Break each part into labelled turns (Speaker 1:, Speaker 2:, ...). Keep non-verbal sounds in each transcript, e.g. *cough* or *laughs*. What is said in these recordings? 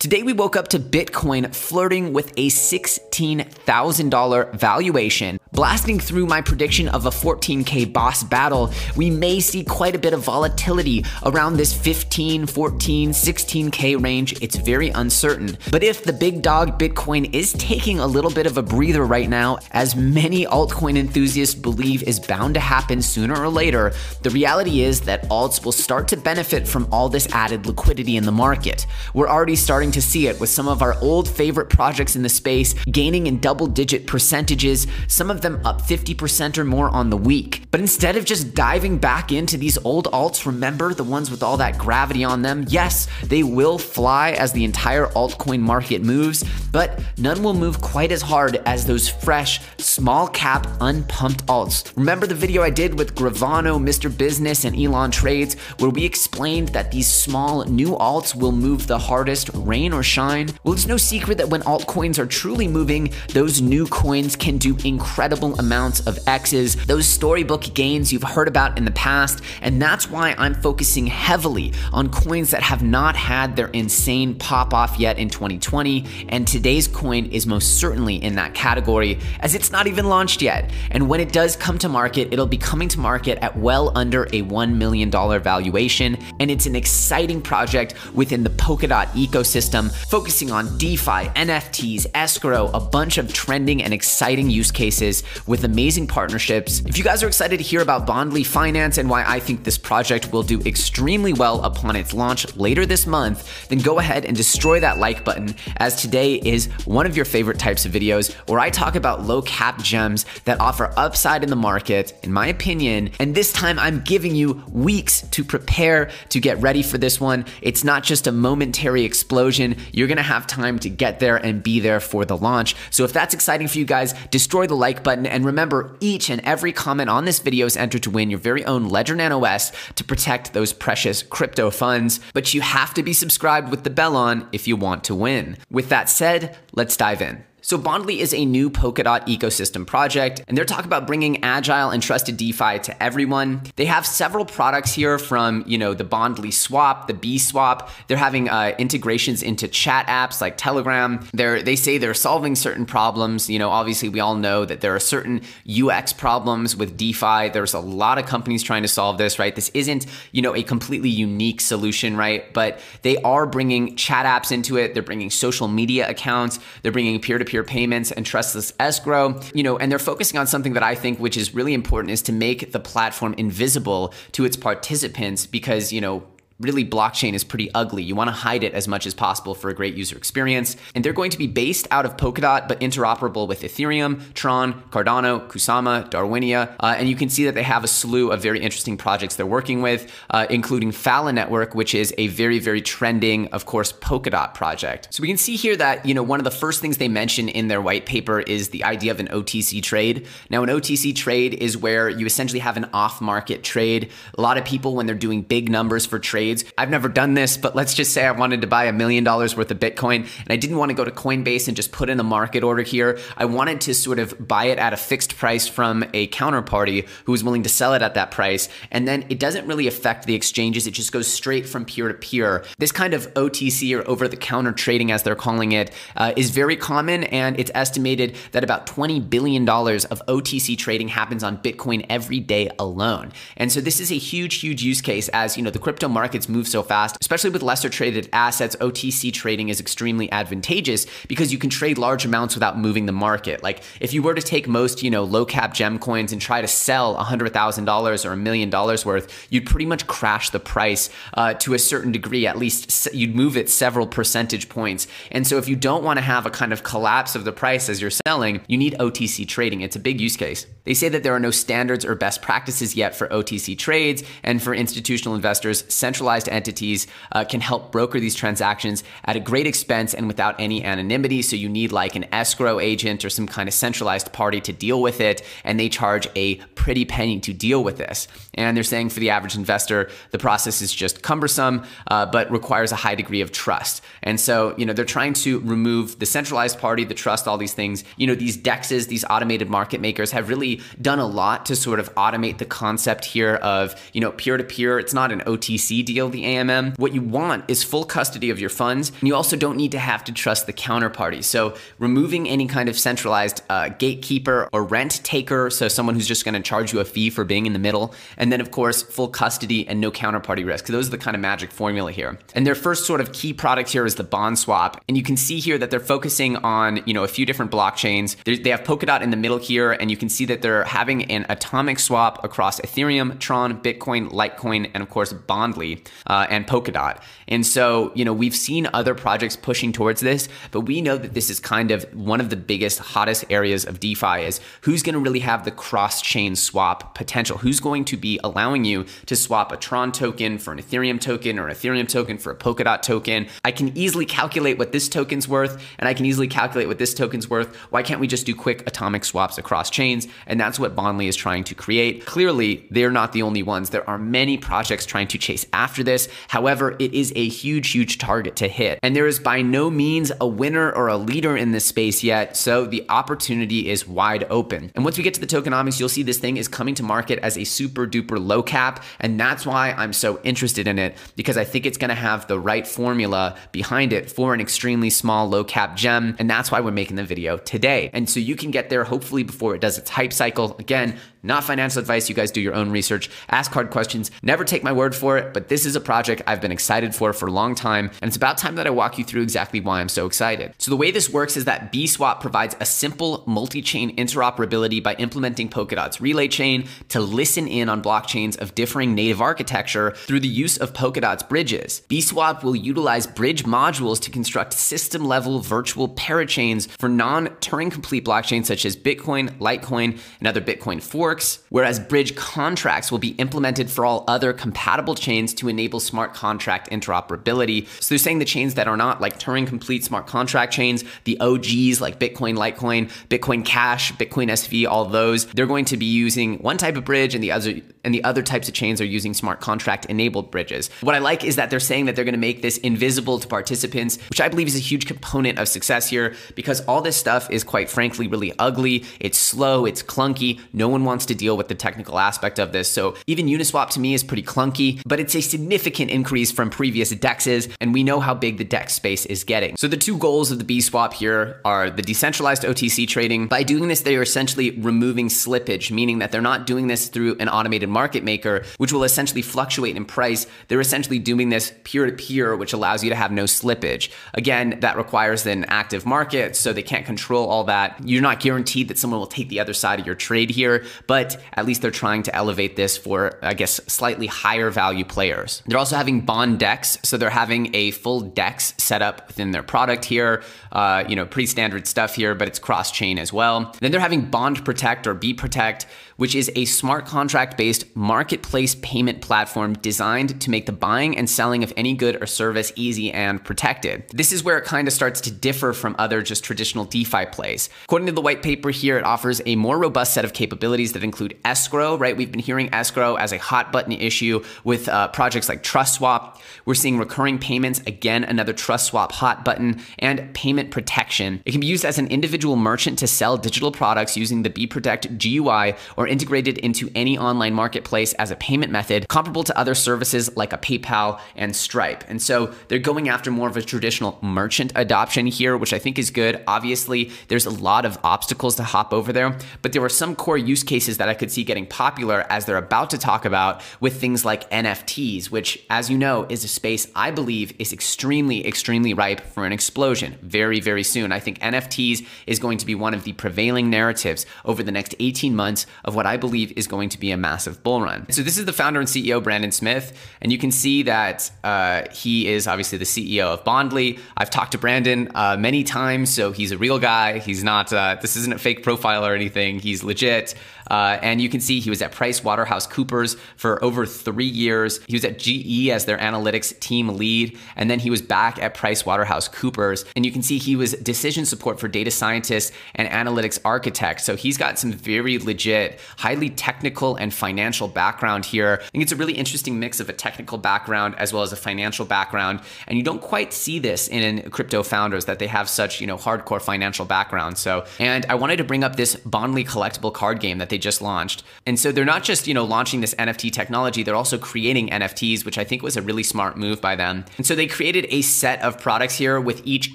Speaker 1: Today we woke up to Bitcoin flirting with a $16,000 valuation. Blasting through my prediction of a 14K boss battle, we may see quite a bit of volatility around this 15, 14, 16K range. It's very uncertain. But if the big dog Bitcoin is taking a little bit of a breather right now, as many altcoin enthusiasts believe is bound to happen sooner or later, the reality is that alts will start to benefit from all this added liquidity in the market. We're already starting to see it with some of our old favorite projects in the space gaining in double digit percentages, some of them up 50% or more on the week. But instead of just diving back into these old alts, remember the ones with all that gravity on them? Yes, they will fly as the entire altcoin market moves, but none will move quite as hard as those fresh, small cap, unpumped alts. Remember the video I did with Gravano, Mr. Business, and Elon Trades, where we explained that these small new alts will move the hardest, rain or shine? Well, it's no secret that when altcoins are truly moving, those new coins can do incredible amounts of X's, those storybook gains you've heard about in the past, and that's why I'm focusing heavily on coins that have not had their insane pop off yet in 2020, and today's coin is most certainly in that category as it's not even launched yet. And when it does come to market, it'll be coming to market at well under a $1 million valuation, and it's an exciting project within the Polkadot ecosystem focusing on DeFi, NFTs, escrow, a bunch of trending and exciting use cases with amazing partnerships. If you guys are excited to hear about Bondly Finance and why I think this project will do extremely well upon its launch later this month, then go ahead and destroy that like button, as today is one of your favorite types of videos where I talk about low cap gems that offer upside in the market, in my opinion. And this time I'm giving you weeks to prepare to get ready for this one. It's not just a momentary explosion you're gonna have time to get there and be there for the launch. So if that's exciting for you guys, destroy the like button. And remember, each and every comment on this video is entered to win your very own Ledger Nano S to protect those precious crypto funds. But you have to be subscribed with the bell on if you want to win. With that said, let's dive in. So Bondly is a new Polkadot ecosystem project, and they're talking about bringing agile and trusted DeFi to everyone. They have several products here from, you know, the Bondly Swap, the B Swap. They're having uh, integrations into chat apps like Telegram. They're, they say they're solving certain problems. You know, obviously we all know that there are certain UX problems with DeFi. There's a lot of companies trying to solve this, right? This isn't, you know, a completely unique solution, right? But they are bringing chat apps into it. They're bringing social media accounts. They're bringing peer-to-peer peer payments and trustless escrow, you know, and they're focusing on something that I think which is really important is to make the platform invisible to its participants because, you know, really blockchain is pretty ugly. You want to hide it as much as possible for a great user experience. And they're going to be based out of Polkadot, but interoperable with Ethereum, Tron, Cardano, Kusama, Darwinia. Uh, and you can see that they have a slew of very interesting projects they're working with, uh, including Phala Network, which is a very, very trending, of course, Polkadot project. So we can see here that, you know, one of the first things they mention in their white paper is the idea of an OTC trade. Now, an OTC trade is where you essentially have an off market trade. A lot of people, when they're doing big numbers for trades, trades. I've never done this, but let's just say I wanted to buy a million dollars worth of Bitcoin and I didn't want to go to Coinbase and just put in a market order here. I wanted to sort of buy it at a fixed price from a counterparty who was willing to sell it at that price. And then it doesn't really affect the exchanges. It just goes straight from peer to peer. This kind of OTC or over the counter trading, as they're calling it, uh, is very common. And it's estimated that about $20 billion of OTC trading happens on Bitcoin every day alone. And so this is a huge, huge use case as, you know, the crypto market markets move so fast, especially with lesser traded assets, OTC trading is extremely advantageous because you can trade large amounts without moving the market. Like if you were to take most, you know, low cap gem coins and try to sell $100,000 or a million dollars worth, you'd pretty much crash the price uh, to a certain degree. At least you'd move it several percentage points. And so if you don't want to have a kind of collapse of the price as you're selling, you need OTC trading. It's a big use case. They say that there are no standards or best practices yet for OTC trades and for institutional investors, centralized centralized entities uh, can help broker these transactions at a great expense and without any anonymity. So you need like an escrow agent or some kind of centralized party to deal with it, and they charge a pretty penny to deal with this. And they're saying for the average investor, the process is just cumbersome, uh, but requires a high degree of trust. And so, you know, they're trying to remove the centralized party, the trust, all these things. You know, these DEXs, these automated market makers have really done a lot to sort of automate the concept here of, you know, peer to peer. It's not an OTC deal the AMM. What you want is full custody of your funds, and you also don't need to have to trust the counterparty. So removing any kind of centralized uh, gatekeeper or rent taker, so someone who's just going to charge you a fee for being in the middle, and then of course full custody and no counterparty risk. Those are the kind of magic formula here. And their first sort of key product here is the bond swap, and you can see here that they're focusing on you know a few different blockchains. They have Polkadot in the middle here, and you can see that they're having an atomic swap across Ethereum, Tron, Bitcoin, Litecoin, and of course Bondly uh, and Polkadot. And so, you know, we've seen other projects pushing towards this, but we know that this is kind of one of the biggest, hottest areas of DeFi is who's going to really have the cross-chain swap potential? Who's going to be allowing you to swap a Tron token for an Ethereum token or Ethereum token for a Polkadot token? I can easily calculate what this token's worth, and I can easily calculate what this token's worth. Why can't we just do quick atomic swaps across chains? And that's what Bondly is trying to create. Clearly, they're not the only ones. There are many projects trying to chase after this. However, it is a huge, huge target to hit. And there is by no means a winner or a leader in this space yet. So the opportunity is wide open. And once we get to the tokenomics, you'll see this thing is coming to market as a super duper low cap. And that's why I'm so interested in it because I think it's going to have the right formula behind it for an extremely small low cap gem. And that's why we're making the video today. And so you can get there hopefully before it does its hype cycle. Again, not financial advice. You guys do your own research, ask hard questions. Never take my word for it, but this is a project I've been excited for for a long time, and it's about time that I walk you through exactly why I'm so excited. So the way this works is that BSwap provides a simple multi-chain interoperability by implementing Polkadot's relay chain to listen in on blockchains of differing native architecture through the use of Polkadot's bridges. BSwap will utilize bridge modules to construct system-level virtual parachains for non-Turing complete blockchains such as Bitcoin, Litecoin, and other Bitcoin forks, whereas bridge contracts will be implemented for all other compatible chains to enable smart contract interoperability. So they're saying the chains that are not like Turing complete smart contract chains, the OGs like Bitcoin, Litecoin, Bitcoin Cash, Bitcoin SV, all those, they're going to be using one type of bridge and the other and the other types of chains are using smart contract enabled bridges. What I like is that they're saying that they're going to make this invisible to participants, which I believe is a huge component of success here because all this stuff is quite frankly really ugly. It's slow, it's clunky. No one wants to deal with the technical aspect of this. So even Uniswap to me is pretty clunky, but it's a significant increase from previous dexes, and we know how big the dex space is getting. So the two goals of the BSwap here are the decentralized OTC trading. By doing this, they are essentially removing slippage, meaning that they're not doing this through an automated market maker, which will essentially fluctuate in price. They're essentially doing this peer to peer, which allows you to have no slippage. Again, that requires an active market, so they can't control all that. You're not guaranteed that someone will take the other side of your trade here, but at least they're trying to elevate this for, I guess, slightly higher value players. They're also having bond dex, so they're having a full dex set up within their product here. Uh, you know, pretty standard stuff here, but it's cross chain as well. Then they're having Bond Protect or B Protect, which is a smart contract based marketplace payment platform designed to make the buying and selling of any good or service easy and protected. This is where it kind of starts to differ from other just traditional DeFi plays. According to the white paper here, it offers a more robust set of capabilities that include escrow, right? We've been hearing escrow as a hot button issue with uh, projects like TrustSwap. We're seeing recurring payments, again, another TrustSwap hot button, and payment protection. It can be used as an individual merchant to sell digital products using the BProtect GUI or integrated into any online marketplace as a payment method comparable to other services like a PayPal and Stripe. And so they're going after more of a traditional merchant adoption here, which I think is good. Obviously, there's a lot of obstacles to hop over there, but there were some core use cases that I could see getting popular as they're about to talk about with things like NFTs, which, as you know, is a space I believe is extremely, extremely ripe for an explosion very, very soon. I think NFTs is going to be one of the prevailing narratives over the next 18 months of what I believe is going to be a massive bull run. So this is the founder and CEO, Brandon Smith, and you can see that uh, he is obviously the CEO of Bondly. I've talked to Brandon uh, many times, so he's a real guy. He's not, uh, this isn't a fake profile or anything. He's legit. Uh, and you can see he was at Price Waterhouse Coopers for over three years. He was at GE as their analytics team lead, and then he was back at Price Waterhouse Coopers. And you can see he was decision support for data scientists and analytics architects. So he's got some very legit, highly technical and financial background here. I think it's a really interesting mix of a technical background as well as a financial background. And you don't quite see this in crypto founders that they have such, you know, hardcore financial background. So, and I wanted to bring up this Bondly collectible card game that they just launched. And so they're not just, you know, launching this NFT technology, they're also creating NFTs, which I think was a really smart move by them. And so they created a set of products here with each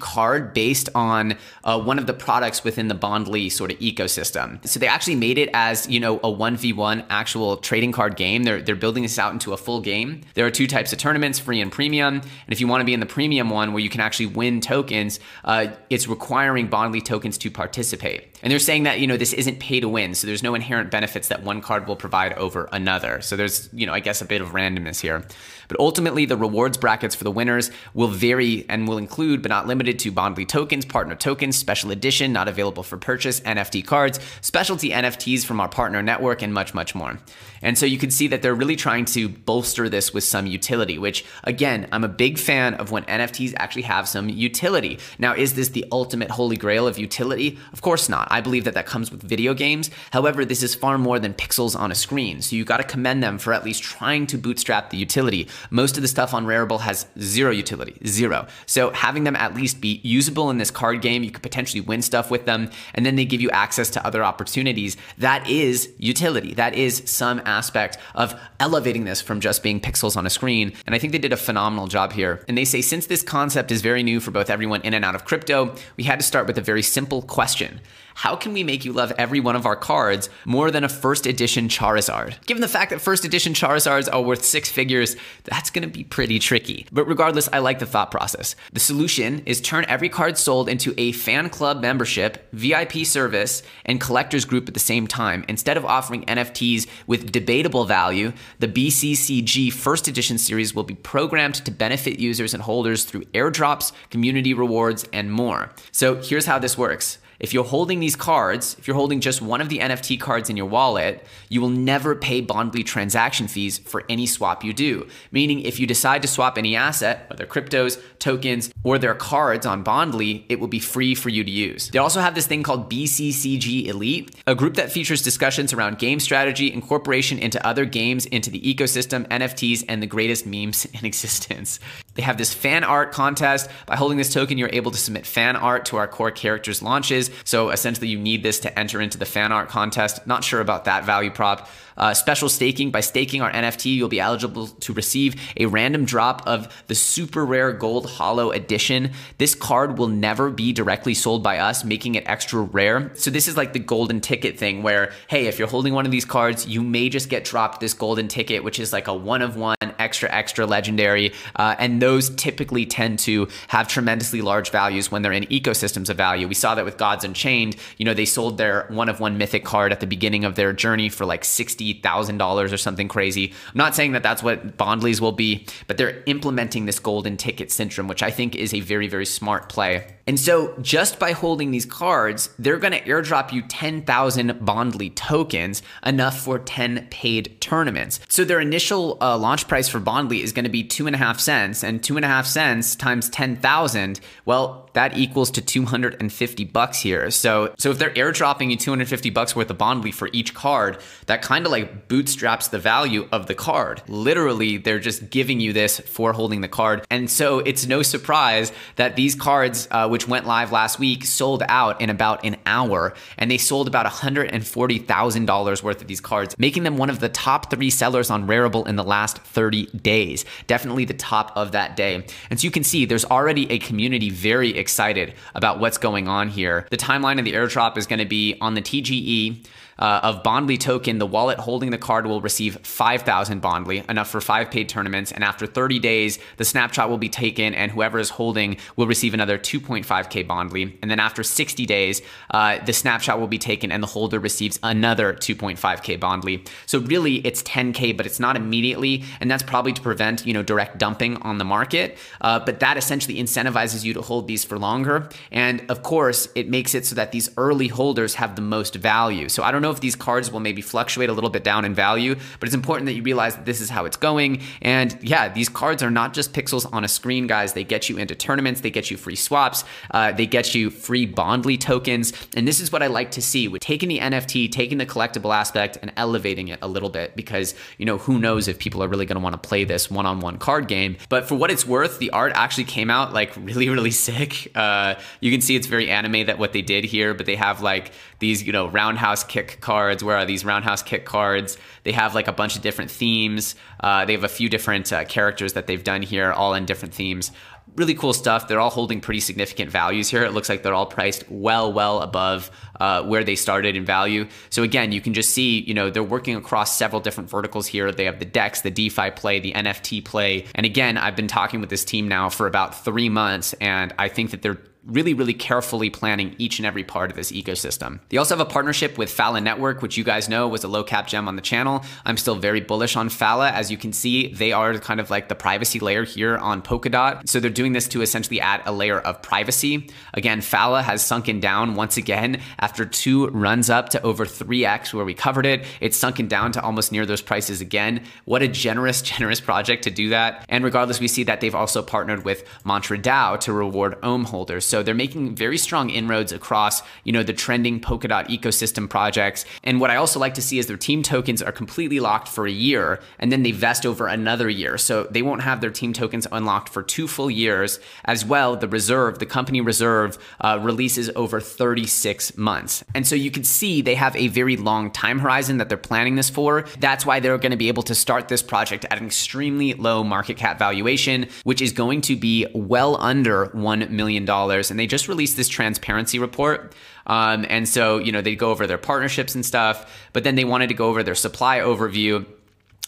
Speaker 1: card based on uh, one of the products within the Bondly sort of ecosystem. So they actually made it as, you know, a 1v1 actual trading card game. They're, they're building this out into a full game. There are two types of tournaments, free and premium. And if you want to be in the premium one where you can actually win tokens, uh, it's requiring Bondly tokens to participate. And they're saying that, you know, this isn't pay to win. So there's no inherent benefits that one card will provide over another. So there's, you know, I guess a bit of randomness here. But ultimately, the rewards brackets for the winners will vary and will include, but not limited to, Bondly tokens, partner tokens, special edition, not available for purchase, NFT cards, specialty NFTs from our partner network, and much, much more. And so you can see that they're really trying to bolster this with some utility, which again, I'm a big fan of when NFTs actually have some utility. Now, is this the ultimate holy grail of utility? Of course not. I believe that that comes with video games. However, this is far more than pixels on a screen. So you got to commend them for at least trying to bootstrap the utility. Most of the stuff on Rarible has zero utility, zero. So having them at least be usable in this card game, you could potentially win stuff with them, and then they give you access to other opportunities. That is utility. That is some aspect of elevating this from just being pixels on a screen. And I think they did a phenomenal job here. And they say since this concept is very new for both everyone in and out of crypto, we had to start with a very simple question how can we make you love every one of our cards more than a first edition Charizard? Given the fact that first edition Charizards are worth six figures, that's gonna be pretty tricky. But regardless, I like the thought process. The solution is turn every card sold into a fan club membership, VIP service, and collectors group at the same time. Instead of offering NFTs with debatable value, the BCCG first edition series will be programmed to benefit users and holders through airdrops, community rewards, and more. So here's how this works. If you're holding these cards, if you're holding just one of the NFT cards in your wallet, you will never pay Bondly transaction fees for any swap you do. Meaning, if you decide to swap any asset, whether cryptos, tokens, or their cards on Bondly, it will be free for you to use. They also have this thing called BCCG Elite, a group that features discussions around game strategy, incorporation into other games, into the ecosystem, NFTs, and the greatest memes *laughs* in existence. They have this fan art contest. By holding this token, you're able to submit fan art to our core characters launches. So essentially, you need this to enter into the fan art contest. Not sure about that value prop. Uh, special staking by staking our NFT, you'll be eligible to receive a random drop of the super rare gold hollow edition. This card will never be directly sold by us, making it extra rare. So, this is like the golden ticket thing where, hey, if you're holding one of these cards, you may just get dropped this golden ticket, which is like a one of one, extra, extra legendary. Uh, and those typically tend to have tremendously large values when they're in ecosystems of value. We saw that with Gods Unchained. You know, they sold their one of one mythic card at the beginning of their journey for like 60 $50,000 or something crazy. I'm not saying that that's what Bondly's will be, but they're implementing this golden ticket syndrome, which I think is a very, very smart play. And so, just by holding these cards, they're going to airdrop you 10,000 Bondly tokens, enough for 10 paid tournaments. So, their initial uh, launch price for Bondly is going to be two and a half cents, and two and a half cents times 10,000, well, that equals to 250 bucks here. So, so if they're airdropping you 250 bucks worth of Bondly for each card, that kind of like bootstraps the value of the card. Literally, they're just giving you this for holding the card. And so, it's no surprise that these cards, uh, which went live last week, sold out in about an hour, and they sold about $140,000 worth of these cards, making them one of the top three sellers on Rarible in the last 30 days. Definitely the top of that day. And so you can see there's already a community very excited about what's going on here. The timeline of the airdrop is going to be on the TGE uh, of Bondly token, the wallet holding the card will receive 5,000 Bondly, enough for five paid tournaments. And after 30 days, the snapshot will be taken, and whoever is holding will receive another 2.5k Bondly. And then after 60 days, uh, the snapshot will be taken, and the holder receives another 2.5k Bondly. So really, it's 10k, but it's not immediately, and that's probably to prevent you know direct dumping on the market. Uh, but that essentially incentivizes you to hold these for longer, and of course, it makes it so that these early holders have the most value. So I don't know if these cards will maybe fluctuate a little bit down in value, but it's important that you realize that this is how it's going. And yeah, these cards are not just pixels on a screen, guys. They get you into tournaments, they get you free swaps, Uh, they get you free Bondly tokens. And this is what I like to see with taking the NFT, taking the collectible aspect and elevating it a little bit because, you know, who knows if people are really going to want to play this one on one card game. But for what it's worth, the art actually came out like *laughs* really, really sick. Uh, you can see it's very anime that what they did here, but they have like these, you know, roundhouse kick cards. Where are these roundhouse kick cards? They have like a bunch of different themes. Uh, they have a few different uh, characters that they've done here, all in different themes really cool stuff. They're all holding pretty significant values here. It looks like they're all priced well, well above uh, where they started in value. So again, you can just see, you know, they're working across several different verticals here. They have the DEX, the DeFi play, the NFT play. And again, I've been talking with this team now for about three months, and I think that they're really, really carefully planning each and every part of this ecosystem. They also have a partnership with Phala Network, which you guys know was a low cap gem on the channel. I'm still very bullish on Phala. As you can see, they are kind of like the privacy layer here on Polkadot. So they're doing this to essentially add a layer of privacy. Again, Phala has sunken down once again after two runs up to over 3x where we covered it. It's sunken down to almost near those prices again. What a generous, *laughs* generous project to do that. And regardless, we see that they've also partnered with Mantra DAO to reward OM holders. So so they're making very strong inroads across, you know, the trending Polkadot ecosystem projects. And what I also like to see is their team tokens are completely locked for a year and then they vest over another year. So they won't have their team tokens unlocked for two full years. As well, the reserve, the company reserve, uh, releases over 36 months. And so you can see they have a very long time horizon that they're planning this for. That's why they're going to be able to start this project at an extremely low market cap valuation, which is going to be well under $1 million and they just released this transparency report. Um, and so, you know, they go over their partnerships and stuff, but then they wanted to go over their supply overview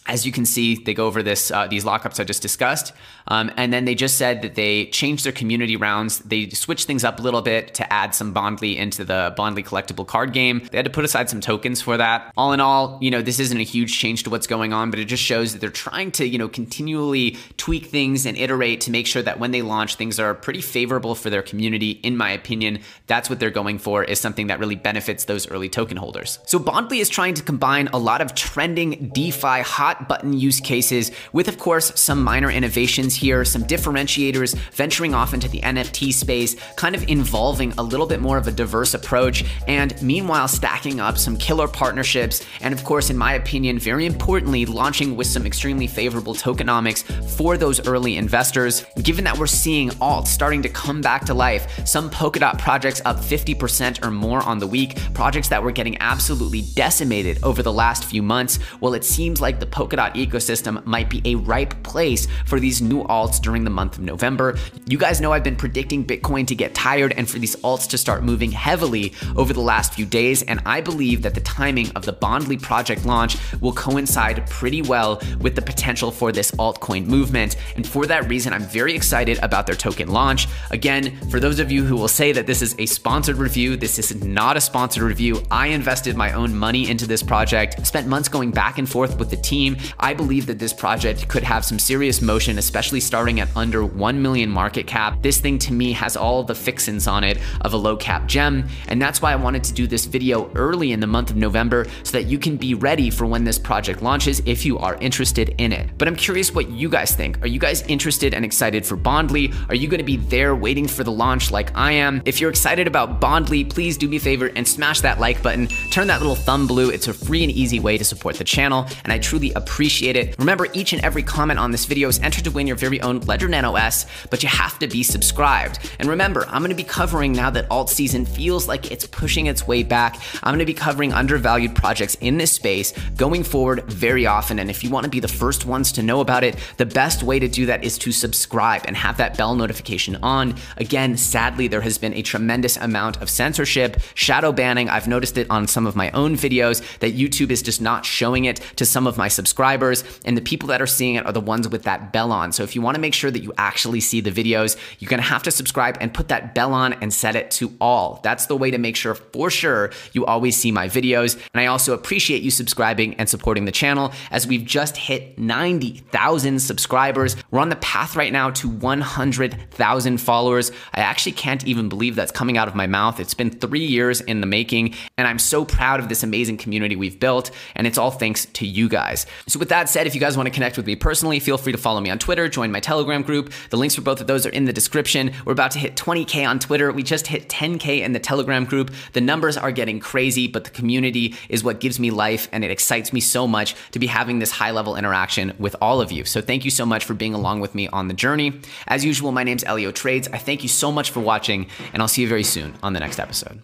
Speaker 1: as you can see, they go over this uh, these lockups I just discussed, um, and then they just said that they changed their community rounds. They switched things up a little bit to add some Bondly into the Bondly collectible card game. They had to put aside some tokens for that. All in all, you know, this isn't a huge change to what's going on, but it just shows that they're trying to, you know, continually tweak things and iterate to make sure that when they launch, things are pretty favorable for their community. In my opinion, that's what they're going for is something that really benefits those early token holders. So Bondly is trying to combine a lot of trending DeFi hot button use cases with, of course, some minor innovations here, some differentiators, venturing off into the NFT space, kind of involving a little bit more of a diverse approach, and meanwhile stacking up some killer partnerships, and of course, in my opinion, very importantly, launching with some extremely favorable tokenomics for those early investors. Given that we're seeing alt starting to come back to life, some Polkadot projects up 50% or more on the week, projects that were getting absolutely decimated over the last few months, well, it seems like the Polkadot ecosystem might be a ripe place for these new alts during the month of November. You guys know I've been predicting Bitcoin to get tired and for these alts to start moving heavily over the last few days, and I believe that the timing of the Bondly project launch will coincide pretty well with the potential for this altcoin movement. And for that reason, I'm very excited about their token launch. Again, for those of you who will say that this is a sponsored review, this is not a sponsored review. I invested my own money into this project, spent months going back and forth with the team, I believe that this project could have some serious motion, especially starting at under 1 million market cap. This thing to me has all the fixins on it of a low cap gem, and that's why I wanted to do this video early in the month of November so that you can be ready for when this project launches if you are interested in it. But I'm curious what you guys think. Are you guys interested and excited for Bondly? Are you going to be there waiting for the launch like I am? If you're excited about Bondly, please do me a favor and smash that like button. Turn that little thumb blue. It's a free and easy way to support the channel, and I truly appreciate it. Remember, each and every comment on this video is entered to win your very own Ledger Nano S, but you have to be subscribed. And remember, I'm gonna be covering now that alt season feels like it's pushing its way back. I'm gonna be covering undervalued projects in this space going forward very often. And if you wanna be the first ones to know about it, the best way to do that is to subscribe and have that bell notification on. Again, sadly, there has been a tremendous amount of censorship, shadow banning. I've noticed it on some of my own videos that YouTube is just not showing it to some of my subscribers subscribers, and the people that are seeing it are the ones with that bell on. So if you want to make sure that you actually see the videos, you're to have to subscribe and put that bell on and set it to all. That's the way to make sure for sure you always see my videos. And I also appreciate you subscribing and supporting the channel as we've just hit 90,000 subscribers. We're on the path right now to 100,000 followers. I actually can't even believe that's coming out of my mouth. It's been three years in the making, and I'm so proud of this amazing community we've built, and it's all thanks to you guys. So, with that said, if you guys want to connect with me personally, feel free to follow me on Twitter, join my Telegram group. The links for both of those are in the description. We're about to hit 20K on Twitter. We just hit 10K in the Telegram group. The numbers are getting crazy, but the community is what gives me life, and it excites me so much to be having this high level interaction with all of you. So, thank you so much for being along with me on the journey. As usual, my name's Ellio Trades. I thank you so much for watching, and I'll see you very soon on the next episode.